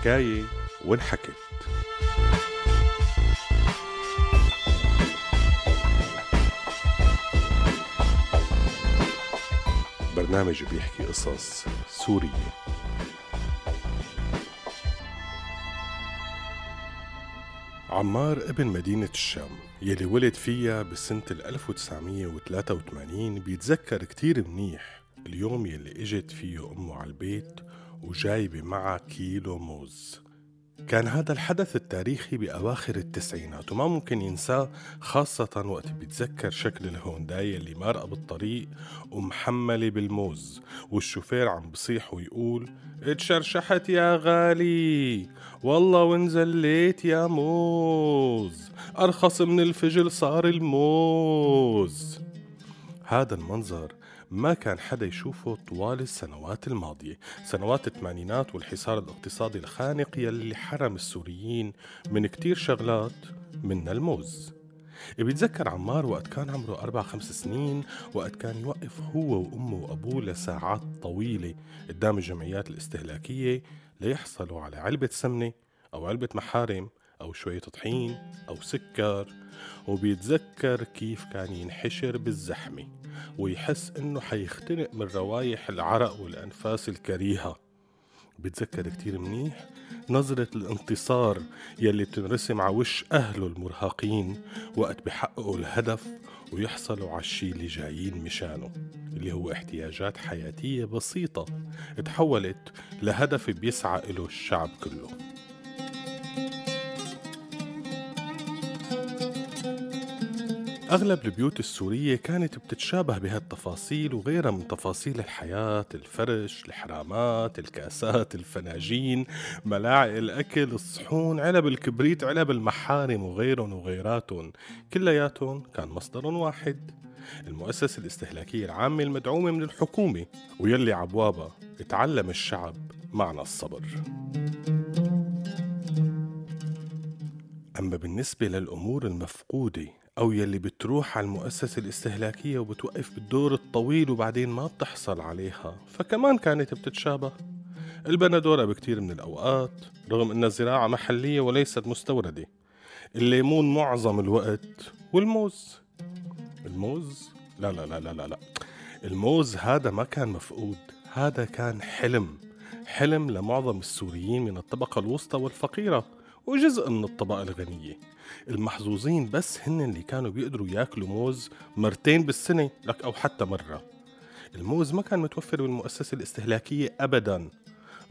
حكاية وانحكت. برنامج بيحكي قصص سورية. عمار ابن مدينة الشام يلي ولد فيها بسنة 1983 بيتذكر كتير منيح اليوم يلي إجت فيه أمه على البيت وجايبة معها كيلو موز. كان هذا الحدث التاريخي بأواخر التسعينات وما ممكن ينساه خاصة وقت بيتذكر شكل الهونداي اللي مارقة بالطريق ومحملة بالموز والشوفير عم بصيح ويقول اتشرشحت يا غالي والله وانزليت يا موز أرخص من الفجل صار الموز. هذا المنظر ما كان حدا يشوفه طوال السنوات الماضية. سنوات الثمانينات والحصار الاقتصادي الخانق يلي حرم السوريين من كتير شغلات من الموز. بيتذكر عمار وقت كان عمره أربع خمس سنين وقت كان يوقف هو وأمه وأبوه لساعات طويلة قدام الجمعيات الاستهلاكية ليحصلوا على علبة سمنة أو علبة محارم أو شوية طحين أو سكر وبيتذكر كيف كان ينحشر بالزحمة ويحس إنه حيختنق من روايح العرق والأنفاس الكريهة. بتذكر كتير منيح نظرة الانتصار يلي بتنرسم على وش أهله المرهقين وقت بحققوا الهدف ويحصلوا على الشي اللي جايين مشانه اللي هو احتياجات حياتية بسيطة تحولت لهدف بيسعى له الشعب كله. أغلب البيوت السورية كانت بتتشابه بهالتفاصيل وغيرها من تفاصيل الحياة الفرش الحرامات الكاسات الفناجين ملاعق الأكل الصحون علب الكبريت علب المحارم وغيرهم وغيراتهم. كلياتهم كان مصدر واحد. المؤسسة الاستهلاكية العامة المدعومة من الحكومة ويلي عبوابها اتعلم الشعب معنى الصبر. أما بالنسبة للأمور المفقودة أو يلي بتروح على المؤسسة الاستهلاكية وبتوقف بالدور الطويل وبعدين ما بتحصل عليها. فكمان كانت بتتشابه. البندورة بكتير من الأوقات رغم أنها زراعة محلية وليست مستوردة. الليمون معظم الوقت والموز. الموز؟ لا لا لا لا لا, لا. الموز هذا ما كان مفقود هذا كان حلم. حلم لمعظم السوريين من الطبقة الوسطى والفقيرة. وجزء من الطبقة الغنية. المحظوظين بس هن اللي كانوا بيقدروا ياكلوا موز مرتين بالسنة لك أو حتى مرة. الموز ما كان متوفر بالمؤسسة الاستهلاكية أبدا.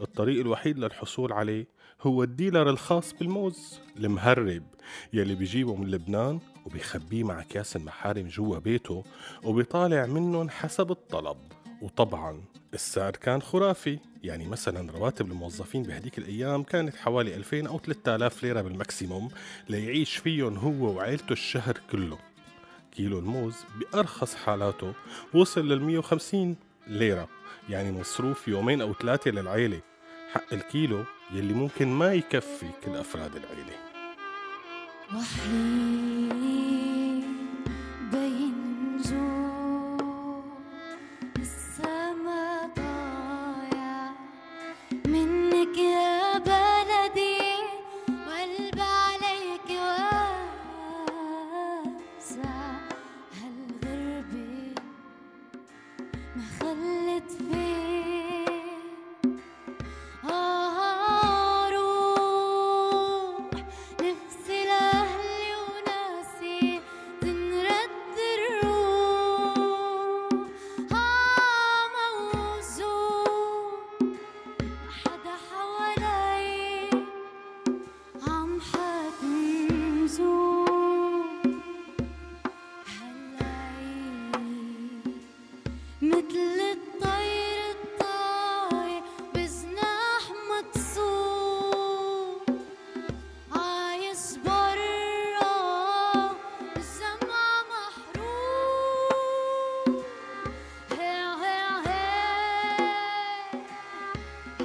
الطريق الوحيد للحصول عليه هو الديلر الخاص بالموز المهرب يلي بيجيبه من لبنان وبيخبيه مع كاس المحارم جوا بيته وبيطالع منهم حسب الطلب. وطبعا السعر كان خرافي. يعني مثلا رواتب الموظفين بهديك الأيام كانت حوالي 2000 أو 3000 ليرة بالماكسيموم ليعيش فيهم هو وعيلته الشهر كله. كيلو الموز بأرخص حالاته وصل لل 150 ليرة يعني مصروف يومين أو ثلاثة للعيلة. حق الكيلو يلي ممكن ما يكفي كل أفراد العيلة. وحيد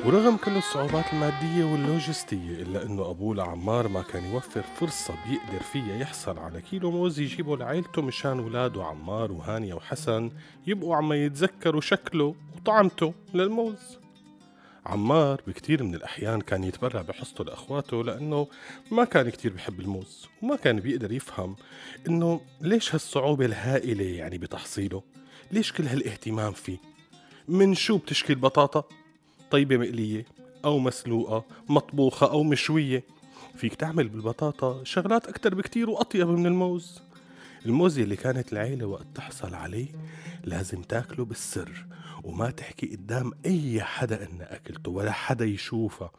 ورغم كل الصعوبات المادية واللوجستية إلا إنه أبوه لعمار ما كان يوفر فرصة بيقدر فيها يحصل على كيلو موز يجيبه لعيلته مشان ولاده عمار وهانية وحسن يبقوا عم يتذكروا شكله وطعمته للموز. عمار بكتير من الأحيان كان يتبرع بحصته لأخواته لأنه ما كان كتير بحب الموز وما كان بيقدر يفهم إنه ليش هالصعوبة الهائلة يعني بتحصيله؟ ليش كل هالاهتمام فيه؟ من شو بتشكي البطاطا؟ طيبة مقلية أو مسلوقة مطبوخة أو مشوية. فيك تعمل بالبطاطا شغلات أكتر بكتير وأطيب من الموز. الموز اللي كانت العيلة وقت تحصل عليه لازم تاكله بالسر وما تحكي قدام أي حدا إنها أكلته ولا حدا يشوفها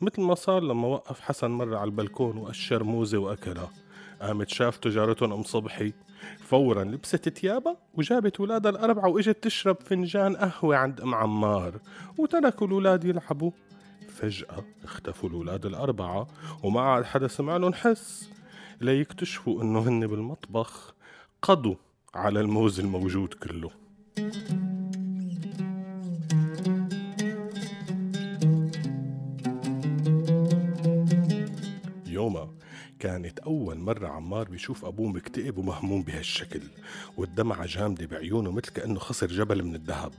مثل ما صار لما وقف حسن مرة على البلكون وقشر موزة وأكلها قامت شافته جارتهم أم صبحي. فورا لبست تيابها وجابت ولادها الأربعة وإجت تشرب فنجان قهوة عند أم عمار وتركوا الولاد يلعبوا. فجأة اختفوا الولاد الأربعة وما عاد حدا سمع لهم حس. ليكتشفوا إنه هن بالمطبخ قضوا على الموز الموجود كله. كانت أول مرة عمار بيشوف أبوه مكتئب ومهموم بهالشكل والدمعة جامدة بعيونه مثل كأنه خسر جبل من الذهب.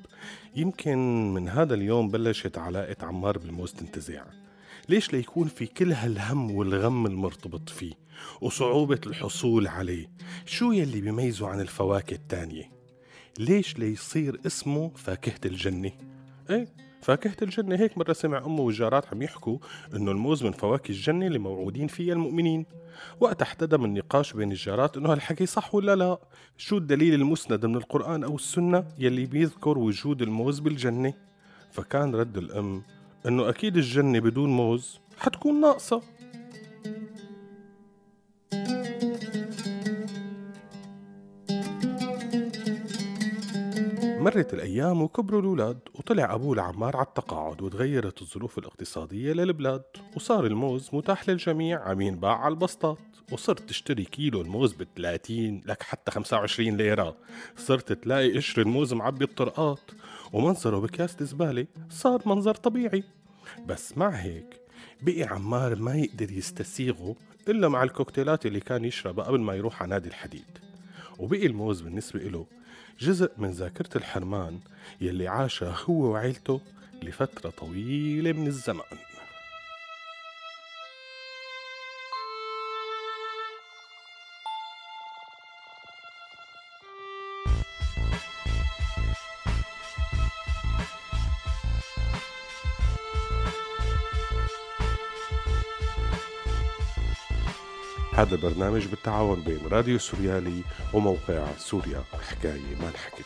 يمكن من هذا اليوم بلشت علاقة عمار بالموز تنتزع ليش ليكون في كل هالهم والغم المرتبط فيه وصعوبة الحصول عليه؟ شو يلي بيميزه عن الفواكه التانية؟ ليش ليصير اسمه فاكهة الجنة؟ إيه؟ فاكهة الجنة هيك مرة سمع أمه والجارات عم يحكوا إنه الموز من فواكه الجنة اللي موعودين فيها المؤمنين. وقت احتدم النقاش بين الجارات إنه هالحكي صح ولا لا؟ شو الدليل المسند من القرآن أو السنة يلي بيذكر وجود الموز بالجنة؟ فكان رد الأم إنه أكيد الجنة بدون موز حتكون ناقصة. مرت الأيام وكبروا الأولاد وطلع أبوه لعمار على التقاعد وتغيرت الظروف الاقتصادية للبلاد وصار الموز متاح للجميع. عم ينباع على البسطات وصرت تشتري كيلو الموز ب 30 لك حتى 25 ليرة. صرت تلاقي قشر الموز معبي الطرقات ومنظره بكاسة زبالة صار منظر طبيعي. بس مع هيك بقي عمار ما يقدر يستسيغه إلا مع الكوكتيلات اللي كان يشربها قبل ما يروح على نادي الحديد. وبقي الموز بالنسبة له جزء من ذاكرة الحرمان يلي عاشها هو وعيلته لفترة طويلة من الزمان. هذا البرنامج بالتعاون بين راديو سوريالي وموقع سوريا. حكاية ما انحكت.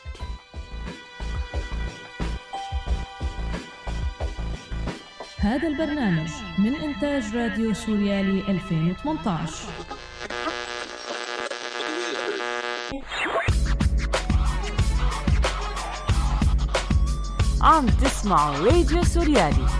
هذا البرنامج من إنتاج راديو سوريالي 2018 عم تسمعوا راديو سوريالي.